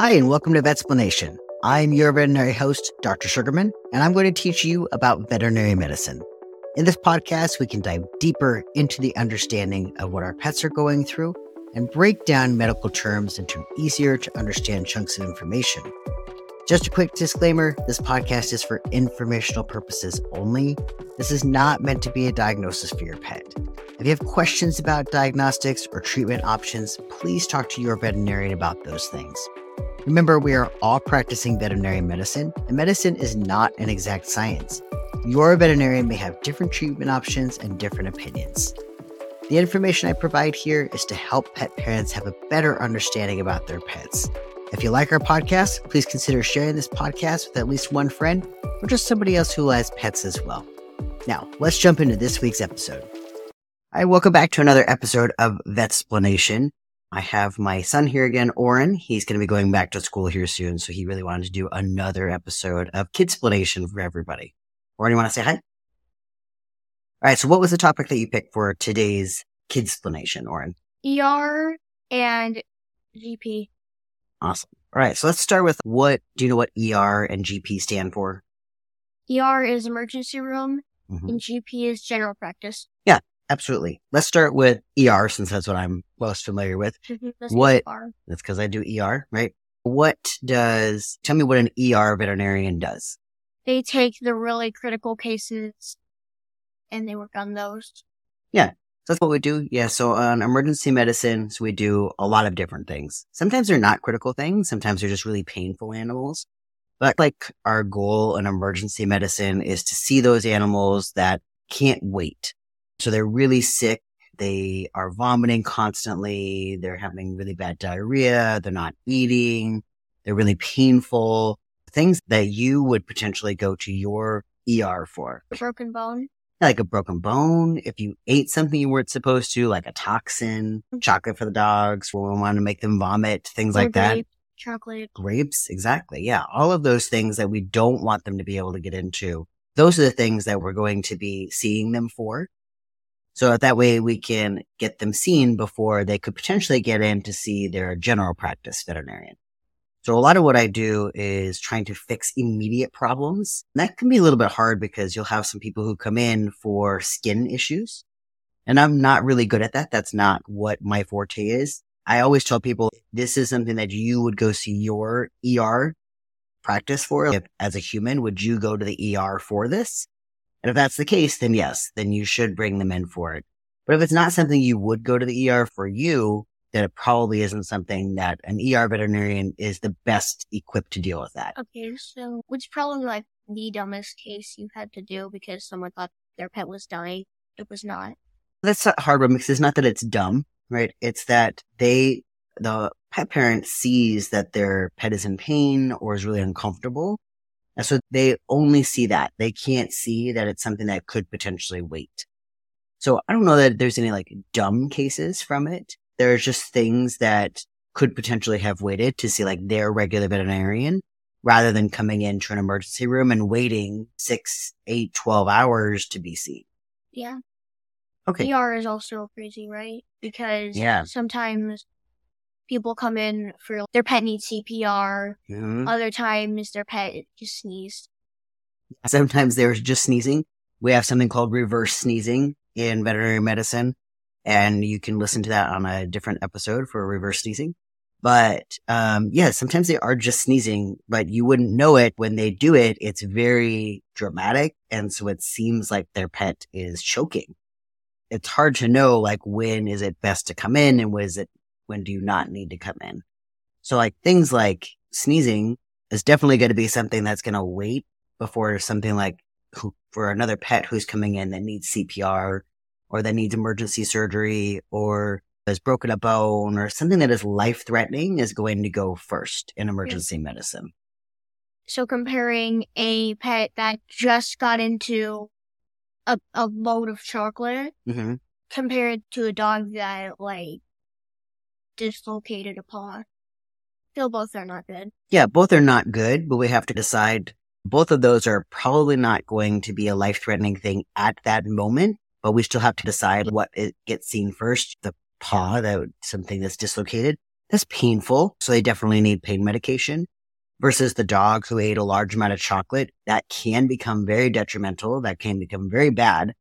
Hi, and welcome to Vetsplanation. I'm your veterinary host, Dr. Sugerman, and I'm going to teach you about veterinary medicine. In this podcast, we can dive deeper into the understanding of what our pets are going through and break down medical terms into easier to understand chunks of information. Just a quick disclaimer this podcast is for informational purposes only. This is not meant to be a diagnosis for your pet. If you have questions about diagnostics or treatment options, please talk to your veterinarian about those things. Remember, we are all practicing veterinary medicine, and medicine is not an exact science. Your veterinarian may have different treatment options and different opinions. The information I provide here is to help pet parents have a better understanding about their pets. If you like our podcast, please consider sharing this podcast with at least one friend or just somebody else who has pets as well. Now, let's jump into this week's episode. Hi, welcome back to another episode of Vetsplanation. I have my son here again, Oren. He's going to be going back to school here soon, so he really wanted to do another episode of Kidsplanation for everybody. Oren, you want to say hi? All right, so what was the topic that you picked for today's Kidsplanation, Oren? ER and GP. Awesome. All right, so let's start with what do you know what ER and GP stand for? ER is emergency room Mhm. and GP is general practice. Absolutely. Let's start with ER since that's what I'm most familiar with. That's What-. That's because I do ER, right? What does, tell me what an ER veterinarian does. They take the really critical cases and they work on those. Yeah. So that's what we do. Yeah. So on emergency medicine, so we do a lot of different things. Sometimes they're not critical things. Sometimes they're just really painful animals. But like our goal in emergency medicine is to see those animals that can't wait. So they're really sick. They are vomiting constantly. They're having really bad diarrhea. They're not eating. They're really painful. Things that you would potentially go to your ER for Broken bone. like a broken bone, if you ate something you weren't supposed to, like a toxin, chocolate for the dogs, we want to make them vomit, things or like that. Chocolate. Grapes, exactly. Yeah. All of those things that we don't want them to be able to get into. Those are the things that we're going to be seeing them for. So that way we can get them seen before they could potentially get in to see their general practice veterinarian. So a lot of what I do is trying to fix immediate problems. And that can be a little bit hard because you'll have some people who come in for skin issues. And I'm not really good at that. That's not what my forte is. I always tell people this is something that you would go see your ER practice for. If, as a human, would you go to the ER for this? And if that's the case, then yes, then you should bring them in for it. But if it's not something you would go to the ER for you, then it probably isn't something that an ER veterinarian is the best equipped to deal with that. Okay, so which probably like the dumbest case you've had to do because someone thought their pet was dying. It was not. That's a hard one because it's not that it's dumb, right? It's that they, the pet parent sees that their pet is in pain or is really uncomfortable. And so they only see that. They can't see that it's something that could potentially wait. So I don't know that there's any like dumb cases from it. There's just things that could potentially have waited to see like their regular veterinarian rather than coming into an emergency room and waiting six, eight, 12 hours to be seen. Yeah. Okay. ER is also crazy, right? Because Yeah. sometimes people come in for their pet needs CPR. Mhm. Other times their pet just sneezed. Sometimes they're just sneezing. We have something called reverse sneezing in veterinary medicine, and you can listen to that on a different episode for reverse sneezing. But um, yeah, sometimes they are just sneezing, but you wouldn't know it when they do it. It's very dramatic, and so it seems like their pet is choking. It's hard to know like when is it best to come in and when is it when do you not need to come in. So like things like sneezing is definitely going to be something that's going to wait before something like who, for another pet who's coming in that needs CPR or that needs emergency surgery or has broken a bone or something that is life threatening is going to go first in emergency medicine. So comparing a pet that just got into a, a load of chocolate hmm compared to a dog that like dislocated a paw. Still, both are not good. Yeah, both are not good, but we have to decide both of those are probably not going to be a life threatening thing at that moment, but we still have to decide what it gets seen first. The paw, that something that's dislocated, That's painful. So they definitely need pain medication versus the dog who ate a large amount of chocolate. That can become very detrimental. That can become very bad.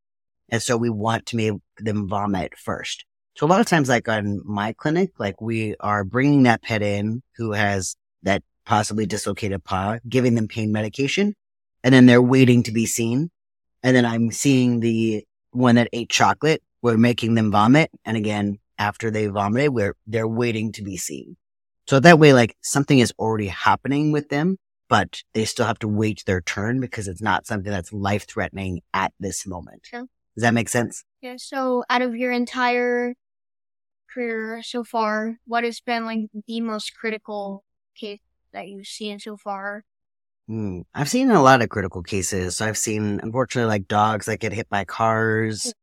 And so we want to make them vomit first. So a lot of times, like on my clinic, like we are bringing that pet in who has that possibly dislocated paw, giving them pain medication, and then they're waiting to be seen. And then I'm seeing the one that ate chocolate. We're making them vomit. And again, after they vomited, we're, they're waiting to be seen. So that way, like something is already happening with them, but they still have to wait their turn because it's not something that's life threatening at this moment. Does that make sense? Yeah. So out of your entire career so far, what has been like the most critical case that you've seen so far? Hmm. I've seen a lot of critical cases. So I've seen, unfortunately, like dogs that get hit by cars.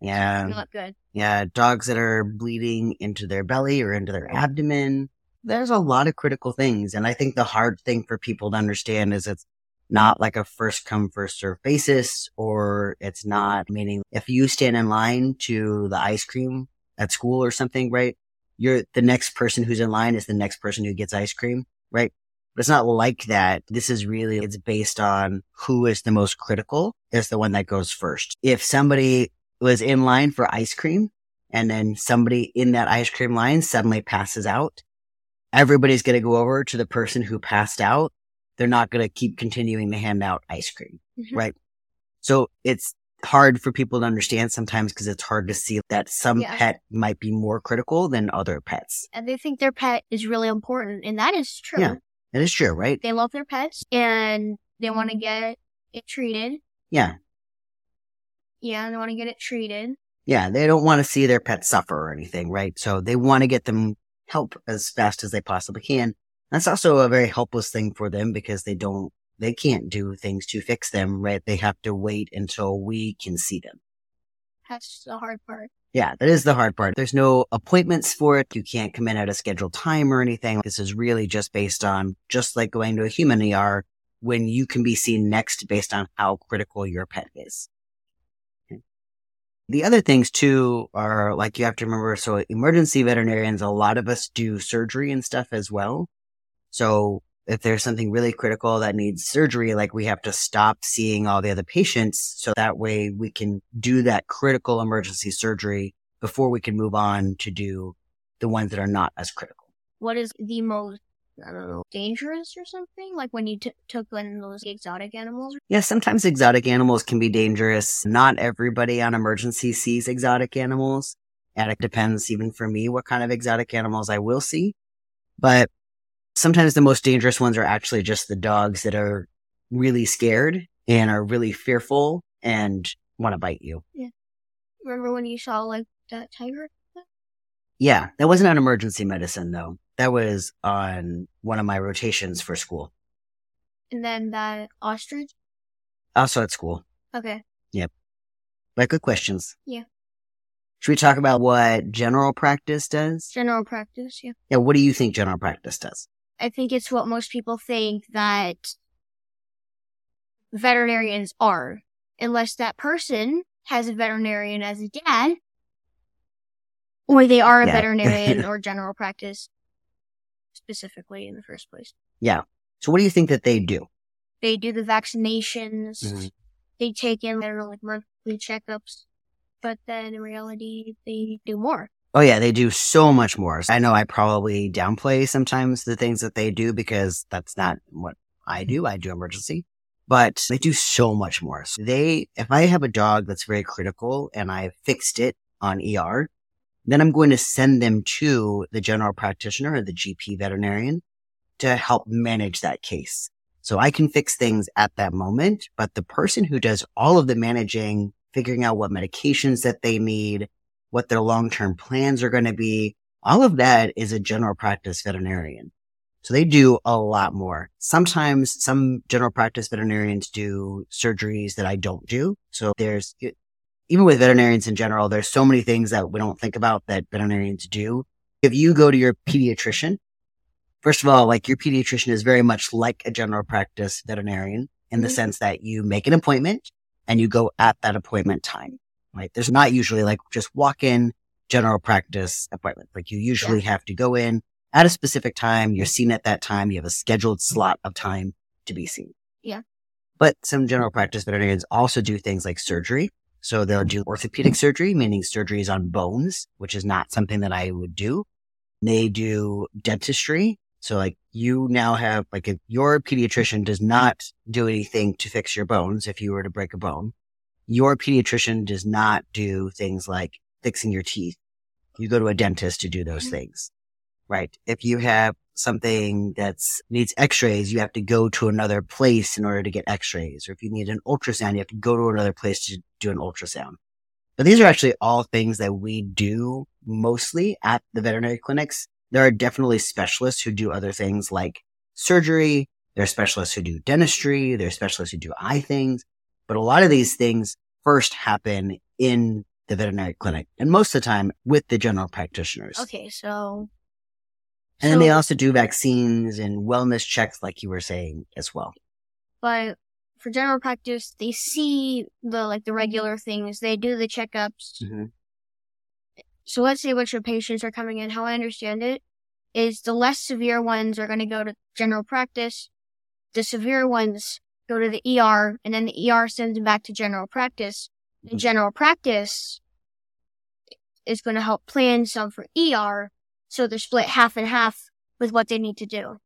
Yeah. Not good. Yeah. Dogs that are bleeding into their belly or into their abdomen. There's a lot of critical things. And I think the hard thing for people to understand is it's not like a first come, first serve basis, or it's not meaning if you stand in line to the ice cream at school or something, right? You're the next person who's in line is the next person who gets ice cream, right? But it's not like that. This is really, it's based on who is the most critical is the one that goes first. If somebody was in line for ice cream and then somebody in that ice cream line suddenly passes out, everybody's going to go over to the person who passed out. They're not going to keep continuing to hand out ice cream, Mhm. right? So it's hard for people to understand sometimes because it's hard to see that some Yeah. pet might be more critical than other pets. And they think their pet is really important, and that is true. Yeah. That is true, right? They love their pets and they want to get it treated. Yeah. Yeah, they want to get it treated. Yeah. They don't want to see their pet suffer or anything, right? So they want to get them help as fast as they possibly can. That's also a very helpless thing for them because they don't, they can't do things to fix them, right? They have to wait until we can see them. That's the hard part. Yeah, that is the hard part. There's no appointments for it. You can't come in at a scheduled time or anything. This is really just based on, just like going to a human ER, when you can be seen next based on how critical your pet is. Okay. The other things too are like you have to remember, so emergency veterinarians, a lot of us do surgery and stuff as well. So if there's something really critical that needs surgery, like we have to stop seeing all the other patients. So that way we can do that critical emergency surgery before we can move on to do the ones that are not as critical. What is the most, I don't know, dangerous or something? Like when you t- took in those exotic animals? Yeah, sometimes exotic animals can be dangerous. Not everybody on emergency sees exotic animals. And it depends even for me what kind of exotic animals I will see. But sometimes the most dangerous ones are actually just the dogs that are really scared and are really fearful and want to bite you. Remember when you saw like that tiger? Yeah, that wasn't on emergency medicine though. That was on one of my rotations for school. And then that ostrich? Also at school. Okay. Yep. But good questions. Yeah. Should we talk about what general practice does? General practice, yeah. Yeah, what do you think general practice does? I think it's what most people think that veterinarians are, unless that person has a veterinarian as a dad, or they are a Yeah. veterinarian or general practice specifically in the first place. Yeah. So what do you think that they do? They do the vaccinations, Mhm. they take in their like monthly checkups, but then in reality, they do more. Oh yeah, they do so much more. I know I probably downplay sometimes the things that they do because that's not what I do. I do emergency, but they do so much more. So they, if I have a dog that's very critical and I fixed it on ER, then I'm going to send them to the general practitioner or the GP veterinarian to help manage that case. So I can fix things at that moment, but the person who does all of the managing, figuring out what medications that they need, what their long-term plans are going to be. All of that is a general practice veterinarian. So they do a lot more. Sometimes some general practice veterinarians do surgeries that I don't do. So there's, even with veterinarians in general, there's so many things that we don't think about that veterinarians do. If you go to your pediatrician, first of all, like your pediatrician is very much like a general practice veterinarian in the Mhm. sense that you make an appointment and you go at that appointment time right? There's not usually like just walk in general practice appointment. Like you usually have to go in, at a specific time. You're seen at that time. You have a scheduled slot of time to be seen. Yeah. But some general practice veterinarians also do things like surgery. So they'll do orthopedic surgery, meaning surgeries on bones, which is not something that I would do. They do dentistry. So like you now have like if your pediatrician does not do anything to fix your bones, if you were to break a bone, your pediatrician does not do things like fixing your teeth. You go to a dentist to do those mm-hmm. things, right? If you have something that's needs x-rays, you have to go to another place in order to get x-rays. Or if you need an ultrasound, you have to go to another place to do an ultrasound. But these are actually all things that we do mostly at the veterinary clinics. There are definitely specialists who do other things like surgery. There are specialists who do dentistry. There are specialists who do eye things. But a lot of these things first happen in the veterinary clinic and most of the time with the general practitioners. Okay, so And then they also do vaccines and wellness checks, like you were saying as well. but for general practice, they see the like the regular things. They do the checkups. Mm-hmm. So let's say bunch of patients are coming in. How I understand it is the less severe ones are going to go to general practice. The severe ones go to the ER, and then the ER sends them back to general practice. The Mhm. general practice is going to help plan some for ER, so they're split half and half with what they need to do.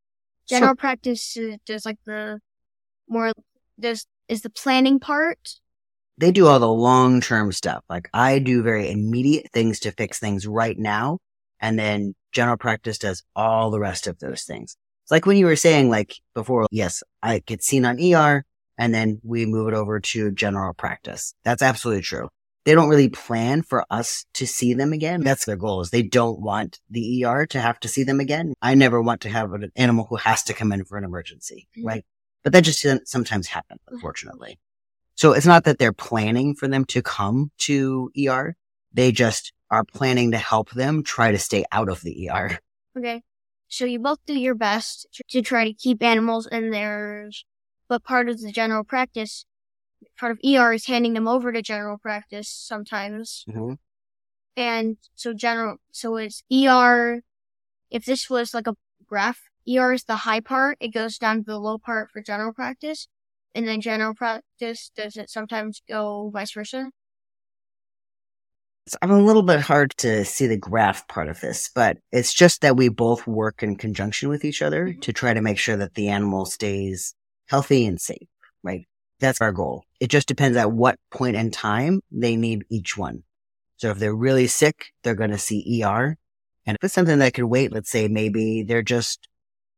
General practice uh, does like the more does is the planning part. they do all the long term stuff. Like I do very immediate things to fix things right now. And then general practice does all the rest of those things. It's like when you were saying like before, yes, I get seen on ER and then we move it over to general practice. That's absolutely true. They don't really plan for us to see them again. That's their goal is they don't want the ER to have to see them again. I never want to have an animal who has to come in for an emergency, Mhm. right? But that just sometimes happen, unfortunately. So it's not that they're planning for them to come to ER. They just are planning to help them try to stay out of the ER. Okay. So you both do your best to- try to keep animals in theirs, but part of the general practice, part of ER is handing them over to general practice sometimes. And so general, so it's ER, if this was like a graph, ER is the high part, it goes down to the low part for general practice. And then general practice, does it sometimes go vice versa? So I'm a little bit hard to see the graph part of this, but it's just that we both work in conjunction with each other Mhm. to try to make sure that the animal stays healthy and safe, right? That's our goal. It just depends at what point in time they need each one. So if they're really sick, they're going to see ER. And if it's something that could wait, let's say maybe they're just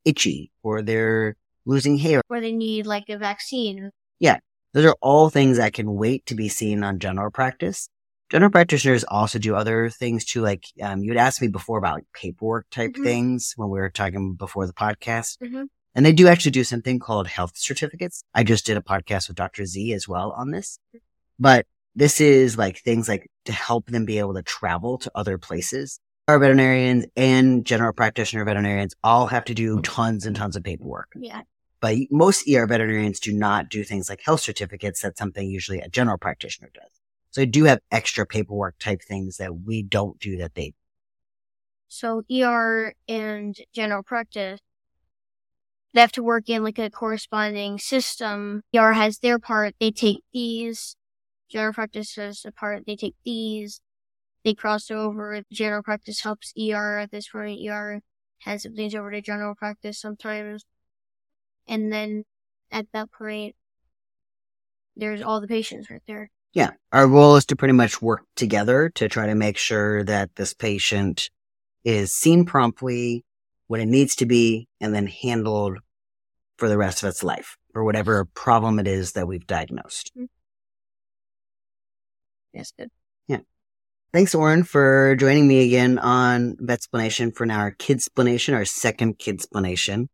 itchy or they're losing hair. or they need like a vaccine. Yeah. Those are all things that can wait to be seen on general practice. General practitioners also do other things too. Like, um, you had asked me before about like, paperwork type Mhm. things when we were talking before the podcast. Mhm. And they do actually do something called health certificates. I just did a podcast with Dr. Z as well on this. But this is like things like to help them be able to travel to other places. Our veterinarians and general practitioner veterinarians all have to do tons and tons of paperwork. Yeah. But most ER veterinarians do not do things like health certificates. That's something usually a general practitioner does. So they do have extra paperwork type things that we don't do that they Do. So ER and general practice, they have to work in like a corresponding system. ER has their part, they take these. General practice has a part, they take these. They cross over. General practice helps ER at this point. ER has some things over to general practice sometimes. And then at that point, there's all the patients right there. Yeah. Our goal is to pretty much work together to try to make sure that this patient is seen promptly when it needs to be and then handled for the rest of its life for whatever problem it is that we've diagnosed. Mm-hmm. That's good. Yeah. Thanks, Oren, for joining me again on Vetsplanation for now our Kidsplanation, our second Kidsplanation.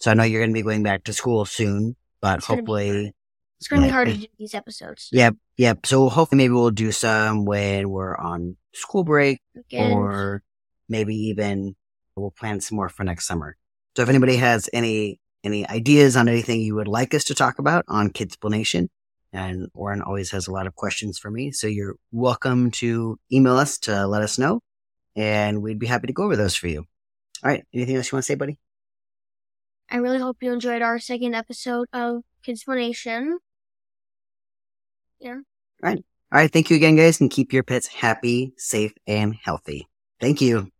So I know you're going to be going back to school soon, but It's hopefully, It's going to be hard to do these episodes. yep, yep. So hopefully maybe we'll do some when we're on school break Again. or maybe even we'll plan some more for next summer. So if anybody has any any ideas on anything you would like us to talk about on Kidsplanation, and Oren always has a lot of questions for me, so you're welcome to email us to let us know, and we'd be happy to go over those for you. All right. Anything else you want to say, buddy? I really hope you enjoyed our second episode of Kidsplanation. Yeah. All right. All right. Thank you again, guys, and keep your pets happy, safe, and healthy. Thank you.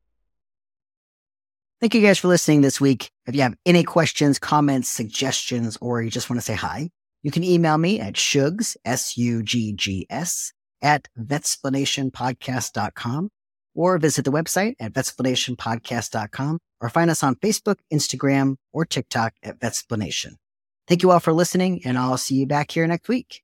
Thank you guys for listening this week. If you have any questions, comments, suggestions, or you just want to say hi, you can email me at shugs, S-U-G-G-S, at vetsplanationpodcast.com or visit the website at vetsplanationpodcast.com or find us on Facebook, Instagram, or TikTok at Vetsplanation. Thank you all for listening, and I'll see you back here next week.